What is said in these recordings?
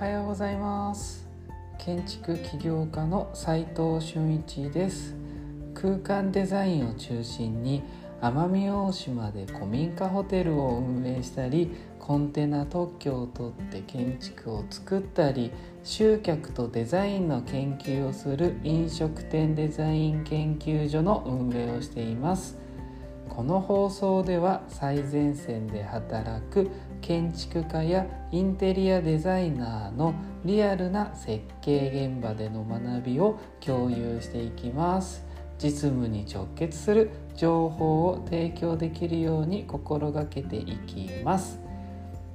はようございます。建築起業家の斉藤俊一です。空間デザインを中心に奄美大島で古民家ホテルを運営したりコンテナ特許を取って建築を作ったり集客とデザインの研究をする飲食店デザイン研究所の運営をしています。この放送では最前線で働く建築家やインテリアデザイナーのリアルな設計現場での学びを共有していきます。実務に直結する情報を提供できるように心がけていきます。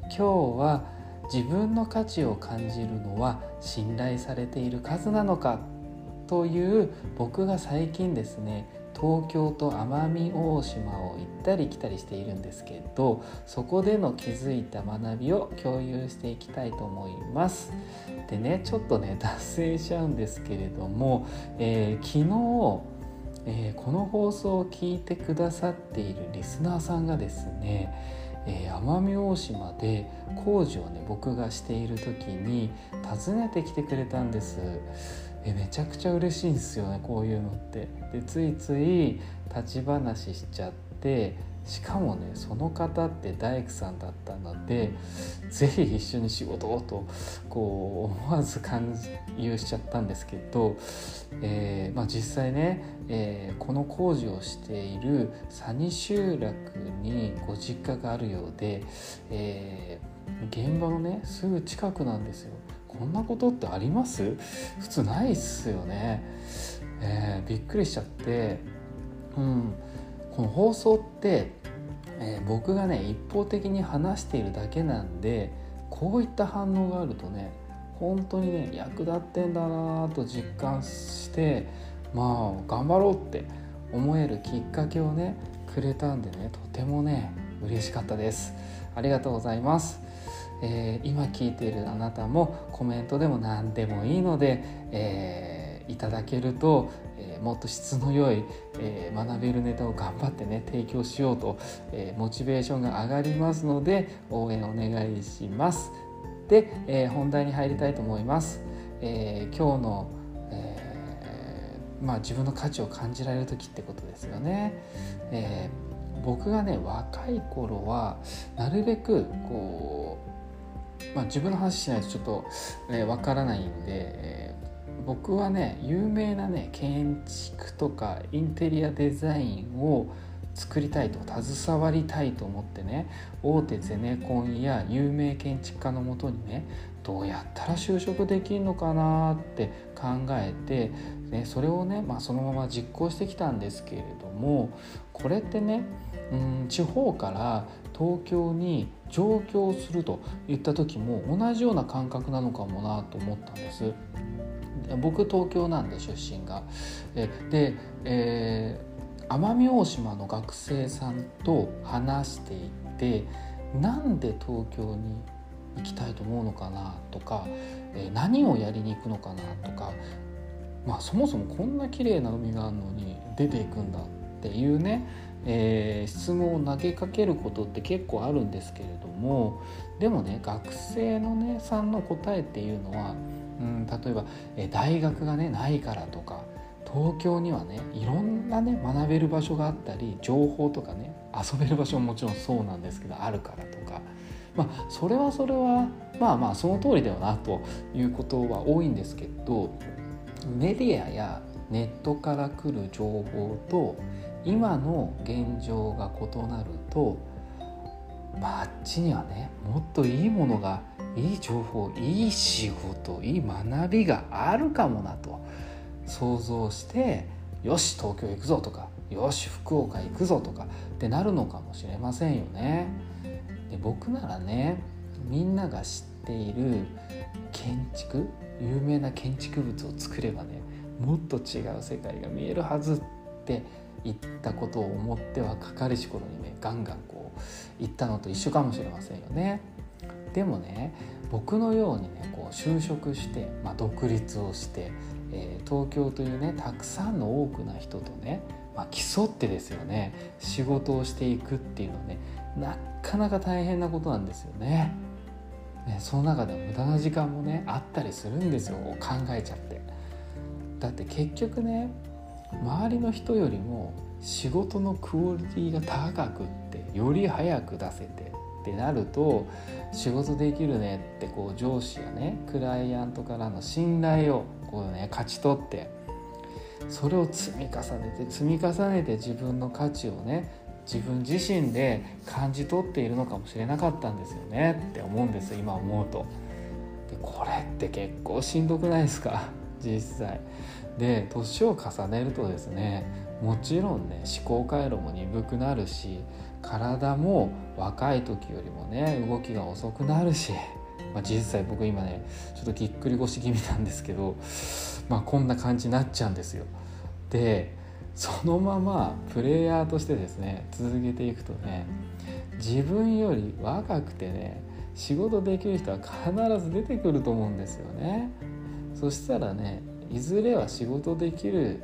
今日は自分の価値を感じるのは信頼されている数なのかという僕が最近ですね東京と奄美大島を行ったり来たりしているんですけどそこでの気づいた学びを共有していきたいと思いますでねちょっとね脱線しちゃうんですけれども、えー、昨日えー、この放送を聞いてくださっているリスナーさんがですね、えー、奄美大島で工事をね僕がしている時に訪ねてきてくれたんです。えめちゃくちゃ嬉しいんですよねこういうのって。でついつい立ち話しちゃってしかもねその方って大工さんだったので是非一緒に仕事をとこう思わず勧誘しちゃったんですけど、えー、まあ、実際ね、えー、この工事をしている佐仁集落にご実家があるようで、えー、現場のねすぐ近くなんですよ。こんなことってあります？普通ないっすよね、えびっくりしちゃって。うん。この放送って、えー、僕がね一方的に話しているだけなんでこういった反応があるとね本当にね役立ってんだなと実感してまあ頑張ろうって思えるきっかけをねくれたんでねとてもね嬉しかったです。ありがとうございます、えー、今聞いているあなたもコメントでも何でもいいので、えー、いただけるとえー、もっと質の良い、えー、学べるネタを頑張ってね提供しようと、えー、モチベーションが上がりますので応援お願いします。で、え本題に入りたいと思います。え今日の、えまあ、自分の価値を感じられる時ってことですよね。え僕がね若い頃はなるべくこう、まあ、自分の話しないとちょっとわ、えー、からないんで、え僕はね有名なね建築とかインテリアデザインを作りたいと携わりたいと思ってね大手ゼネコンや有名建築家のもとにねどうやったら就職できるのかなって考えて、ね、それをね、まあ、そのまま実行してきたんですけれどもこれってねうん地方から東京に上京するといった時も同じような感覚なのかもなと思ったんです。僕東京なんで出身が。で、えー、奄美大島の学生さんと話していてなんで東京に行きたいと思うのかなとか、え、何をやりに行くのかなとか、まあ、そもそもこんな綺麗な海があるのに出ていくんだっていうね、えー、質問を投げかけることって結構あるんですけれどもでもね学生のねさんの答えっていうのはうん、例えば、え大学がねないからとか東京にはねいろんなね学べる場所があったり情報とかね遊べる場所ももちろんそうなんですけどあるからとかまあそれはそれはまあまあその通りだよなということは多いんですけどメディアやネットから来る情報と今の現状が異なるとまああっちにはねもっといいものがいい情報いい仕事いい学びがあるかもなと想像してよし東京行くぞとかよし福岡行くぞとかってなるのかもしれませんよね。で僕ならねみんなが知っている建築有名な建築物を作ればねもっと違う世界が見えるはずって言ったことを思ってはかかりし頃にねガンガンこう言ったのと一緒かもしれませんよね。でもね僕のようにねこう就職して、まあ、独立をして、えー、東京というねたくさんの多くな人とね、まあ、競ってですよね仕事をしていくっていうのはねなかなか大変なことなんですよね。ね、その中で無駄な時間もねあったりするんですよ考えちゃってだって結局ね周りの人よりも仕事のクオリティが高くってより早く出せてってなると仕事できるねってこう上司やねクライアントからの信頼をこうね勝ち取ってそれを積み重ねて積み重ねて自分の価値をね自分自身で感じ取っているのかもしれなかったんですよねって思うんです今思うと。でこれって結構しんどくないですか？実際。で年を重ねるとですねもちろんね思考回路も鈍くなるし体も若い時よりもね動きが遅くなるし、まあ、実際僕今ねちょっとぎっくり腰気味なんですけど、まあ、こんな感じになっちゃうんですよ。でそのままプレイヤーとしてですね続けていくとね自分より若くてね仕事できる人は必ず出てくると思うんですよね。そしたらねいずれは仕事できる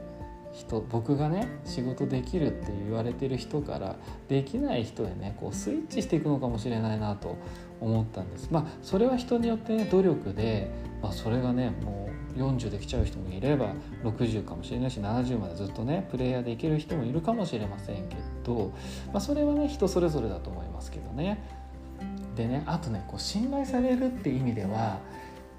人僕がね仕事できるって言われてる人からできない人へねこうスイッチしていくのかもしれないなと思ったんです。まあそれは人によってね努力で、まあ、それがねもう40できちゃう人もいれば60かもしれないし70までずっとねプレイヤーでいける人もいるかもしれませんけど、まあ、それはね人それぞれだと思いますけどね。でねあとねこう信頼されるって意味では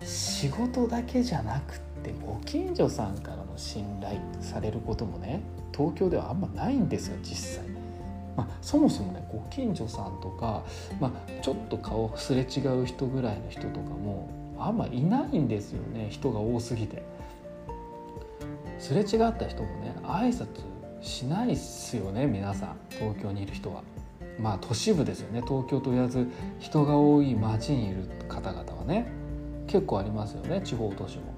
仕事だけじゃなくってご近所さんからの信頼されることもね東京ではあんまないんですよ実際。まあ、そもそもねご近所さんとか、まあ、ちょっと顔すれ違う人ぐらいの人とかもあんまいないんですよね人が多すぎて。すれ違った人もね挨拶しないっすよね皆さん東京にいる人は。まあ都市部ですよね東京と言わず人が多い町にいる方々はね結構ありますよね地方都市も。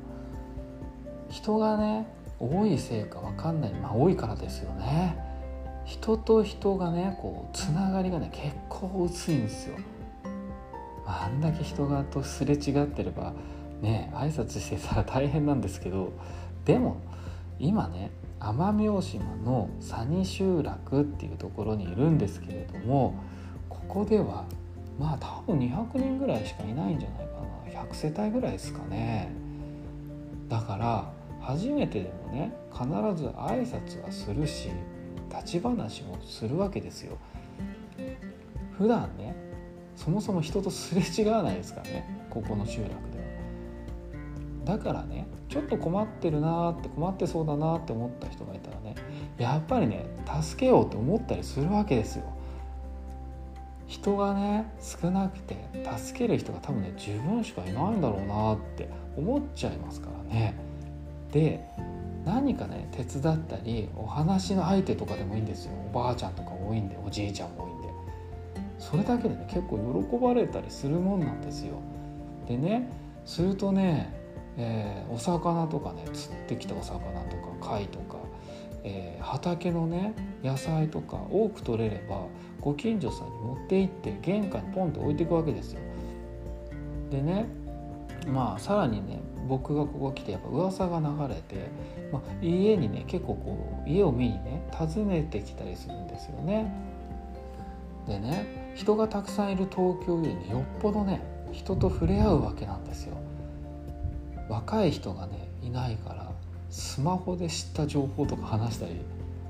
人がね多いせいか分かんない。まあ多いからですよね。人と人がねこうつながりがね結構薄いんですよ、あ、んだけ人がとすれ違ってればね挨拶してたら大変なんですけどでも今ね奄美大島の佐仁集落っていうところにいるんですけれどもここではまあ多分200人ぐらいしかいないんじゃないかな。100世帯ぐらいですかね。だから初めてでもね必ず挨拶はするし立ち話もするわけですよ。普段ねそもそも人とすれ違わないですからねここの集落では。だからねちょっと困ってるなーって困ってそうだなって思った人がいたらねやっぱりね助けようって思ったりするわけですよ。人がね少なくて助ける人が多分ね自分しかいないんだろうなって思っちゃいますからね。で何かね手伝ったりお話の相手とかでもいいんですよ。おばあちゃんとか多いんでおじいちゃんも多いんで。それだけでね結構喜ばれたりするもんなんですよ。でねするとね、えー、お魚とかね釣ってきたお魚とか貝とか、えー、畑のね野菜とか多く取れればご近所さんに持って行って玄関にポンと置いていくわけですよでねまあさらにね僕がここ来てやっぱ噂が流れて、まあ、家にね結構こう家を見にね訪ねてきたりするんですよね。でね人がたくさんいる東京よりねよっぽどね人と触れ合うわけなんですよ。若い人がねいないからスマホで知った情報とか話したり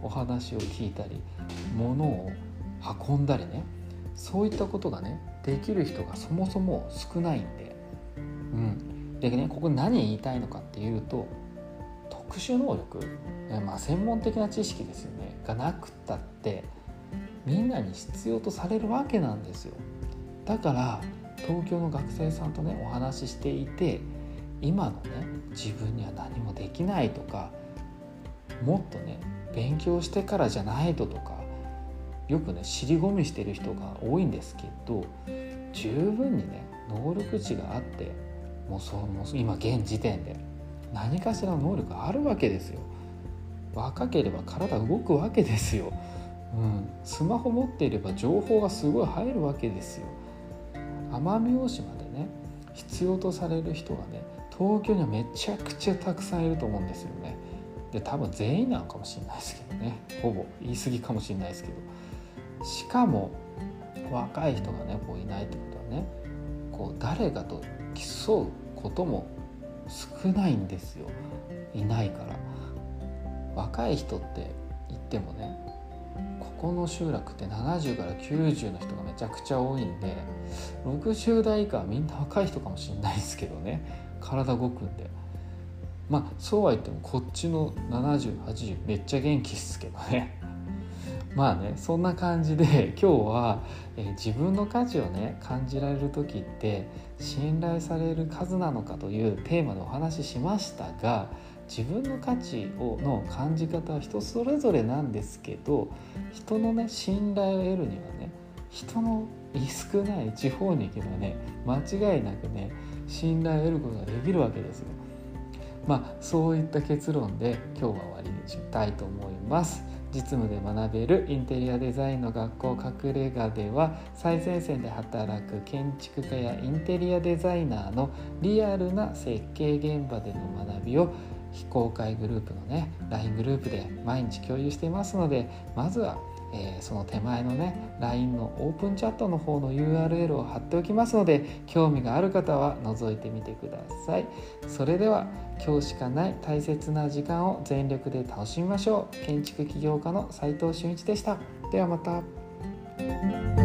お話を聞いたり物を運んだりね。そういったことがねできる人がそもそも少ないんで、うん、でねここ何言いたいのかっていうと特殊能力、まあ、専門的な知識ですよね。がなくったってみんなに必要とされるわけなんですよ。だから東京の学生さんとねお話ししていて今のね自分には何もできないとかもっとね勉強してからじゃないととかよくね尻込みしてる人が多いんですけど十分にね能力値があってもうそうもう今現時点で何かしら能力あるわけですよ。若ければ体動くわけですよ、うん、スマホ持っていれば情報がすごい入るわけですよ。奄美大島でね必要とされる人がね東京にはめちゃくちゃたくさんいると思うんですよね。で多分全員なのかもしれないですけどね。ほぼ。言い過ぎかもしれないですけど。しかも若い人がねこういないってことはねこう誰かと競うことも少ないんですよ。いないから。若い人って言ってもねここの集落って70から90の人がめちゃくちゃ多いんで60代以下はみんな若い人かもしれないですけどね。体動くんで。まあそうは言ってもこっちの7080めっちゃ元気っすけどね。まあねそんな感じで今日は、えー、自分の価値をね感じられる時って信頼される数なのかというテーマでお話ししましたが自分の価値をの感じ方は人それぞれなんですけど人のね信頼を得るにはね人の少ない地方に行けばね間違いなくね信頼を得ることができるわけですよ。まあそういった結論で今日は終わりにしたいと思います。実務で学べるインテリアデザインの学校隠れ家では最前線で働く建築家やインテリアデザイナーのリアルな設計現場での学びを非公開グループのね LINE グループで毎日共有していますのでまずはえー、その手前のね LINE のオープンチャットの方の URL を貼っておきますので興味がある方は覗いてみてください。それでは今日しかない大切な時間を全力で楽しみましょう。建築起業家の斉藤俊一でした。ではまた。